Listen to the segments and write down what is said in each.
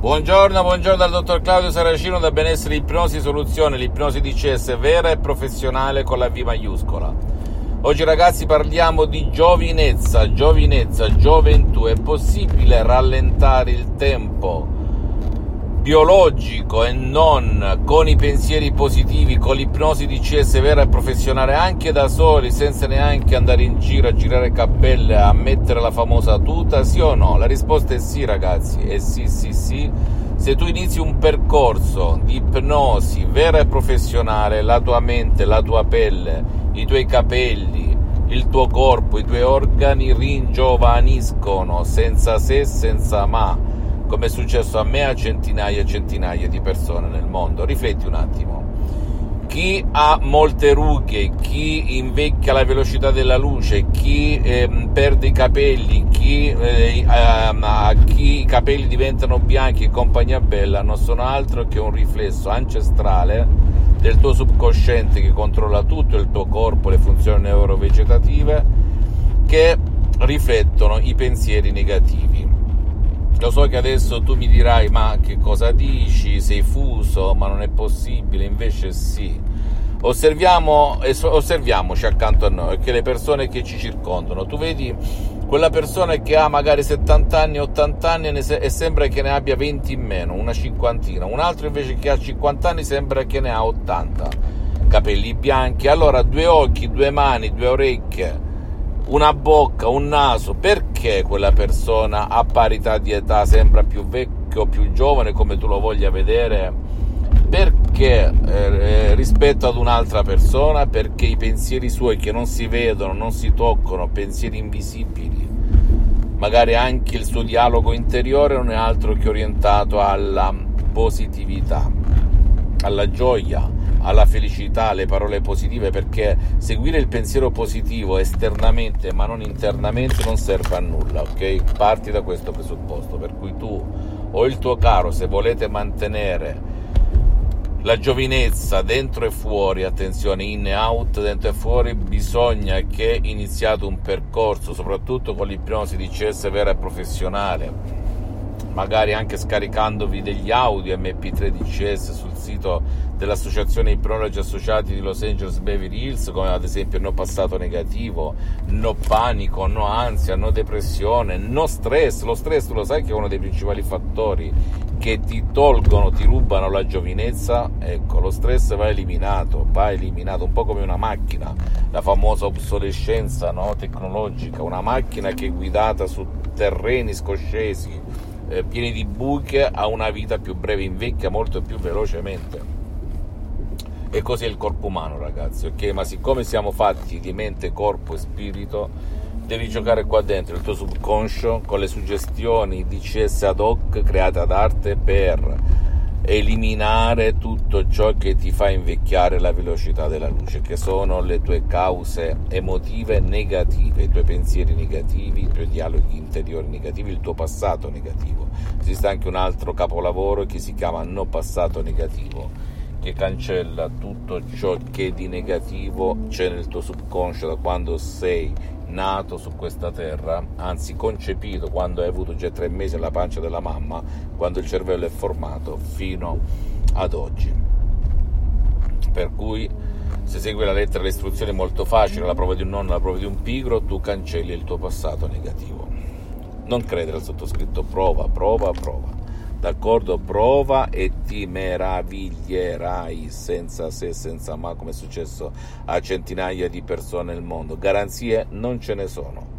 Buongiorno, buongiorno dal dottor Claudio Saracino da Benessere Ipnosi Soluzione, l'ipnosi DCS vera e professionale con la V maiuscola. Oggi ragazzi parliamo di giovinezza, giovinezza, gioventù. È possibile rallentare il tempo? Biologico e non con i pensieri positivi, con l'ipnosi di CS vera e professionale anche da soli, senza neanche andare in giro a girare cappelle, a mettere la famosa tuta, sì o no? La risposta è sì ragazzi, è sì sì sì. Se tu inizi un percorso di ipnosi vera e professionale, la tua mente, la tua pelle, i tuoi capelli, il tuo corpo, i tuoi organi ringiovaniscono senza se, senza ma come è successo a me a centinaia e centinaia di persone nel mondo. Rifletti un attimo. Chi ha molte rughe, chi invecchia alla velocità della luce, chi eh, perde i capelli, chi, eh, eh, chi i capelli diventano bianchi e compagnia bella, non sono altro che un riflesso ancestrale del tuo subconsciente che controlla tutto il tuo corpo, le funzioni neurovegetative, che riflettono i pensieri negativi. Lo so che adesso tu mi dirai, ma che cosa dici? Sei fuso, ma non è possibile, invece sì. Osserviamo, osserviamoci accanto a noi, che le persone che ci circondano, tu vedi quella persona che ha magari 70 anni, 80 anni e sembra che ne abbia 20 in meno, una cinquantina, un altro invece che ha 50 anni sembra che ne ha 80, capelli bianchi, allora due occhi, due mani, due orecchie, una bocca, un naso, perché quella persona a parità di età sembra più vecchio, più giovane, come tu lo voglia vedere? Perché eh, rispetto ad un'altra persona? Perché i pensieri suoi che non si vedono, non si toccano, pensieri invisibili, magari anche il suo dialogo interiore non è altro che orientato alla positività, alla gioia, alla felicità, alle parole positive, perché seguire il pensiero positivo esternamente ma non internamente non serve a nulla, ok? Parti da questo presupposto, per cui tu o il tuo caro, se volete mantenere la giovinezza dentro e fuori, attenzione, in e out, dentro e fuori, bisogna che iniziate un percorso, soprattutto con l'ipnosi di CS vera e professionale, magari anche scaricandovi degli audio MP3 DCS sul sito dell'associazione Ipnologi Associati di Los Angeles Beverly Hills, come ad esempio no passato negativo, no panico, no ansia, no depressione, no stress. Lo stress tu lo sai che è uno dei principali fattori che ti tolgono, ti rubano la giovinezza. Ecco, lo stress va eliminato, va eliminato, un po' come una macchina, la famosa obsolescenza no? tecnologica, una macchina che è guidata su terreni scoscesi eh, pieni di buche a una vita più breve, invecchia molto più velocemente. E così è il corpo umano, ragazzi, ok? Ma siccome siamo fatti di mente, corpo e spirito, devi giocare qua dentro il tuo subconscio con le suggestioni DCS ad hoc create ad arte per eliminare tutto ciò che ti fa invecchiare la velocità della luce, che sono le tue cause emotive negative, i tuoi pensieri negativi, i tuoi dialoghi interiori negativi, il tuo passato negativo. Esiste anche un altro capolavoro che si chiama No passato negativo, che cancella tutto ciò che di negativo c'è nel tuo subconscio da quando sei nato su questa terra, anzi concepito quando hai avuto già tre mesi alla pancia della mamma, quando il cervello è formato, fino ad oggi. Per cui se segui la lettera e le istruzioni è molto facile, la prova di un nonno, la prova di un pigro, tu cancelli il tuo passato negativo. Non credere al sottoscritto, prova, prova, prova d'accordo? Prova e ti meraviglierai senza se, senza ma, come è successo a centinaia di persone nel mondo. Garanzie non ce ne sono.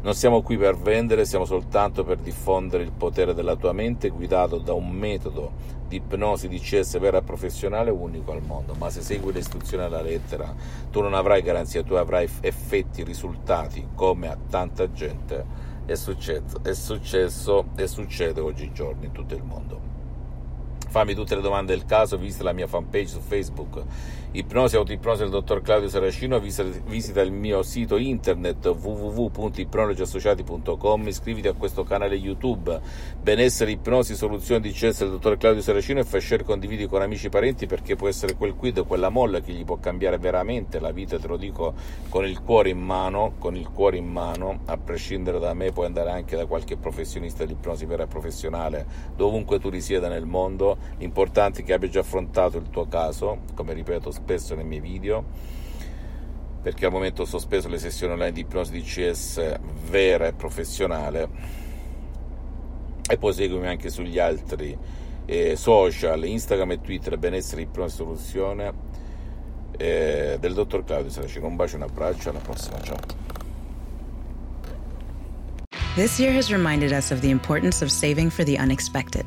Non siamo qui per vendere, siamo soltanto per diffondere il potere della tua mente guidato da un metodo di ipnosi di CS vera e professionale unico al mondo. Ma se segui le istruzioni alla lettera, tu non avrai garanzia, tu avrai effetti, risultati, come a tanta gente è successo, è successo e succede oggigiorno in tutto il mondo. Fammi tutte le domande del caso, visita la mia fanpage su Facebook, Ipnosi Autoipnosi del dottor Claudio Saracino, visita il mio sito internet www.ipnologiassociati.com, iscriviti a questo canale YouTube, Benessere Ipnosi Soluzioni di CS del dottor Claudio Saracino e fai share condividi con amici e parenti perché può essere quel quid, quella molla che gli può cambiare veramente la vita, te lo dico con il cuore in mano, con il cuore in mano, a prescindere da me puoi andare anche da qualche professionista di ipnosi vera e professionale, dovunque tu risieda nel mondo, l'importante è che abbia già affrontato il tuo caso, come ripeto spesso nei miei video perché al momento ho sospeso le sessioni online di ipnosi di CS vera e professionale e poi seguimi anche sugli altri eh, social, Instagram e Twitter, benessere ipnosi soluzione eh, del dottor Claudio Saracino. Un bacio, un abbraccio, alla prossima, ciao. This year has reminded us of the importance of saving for the unexpected.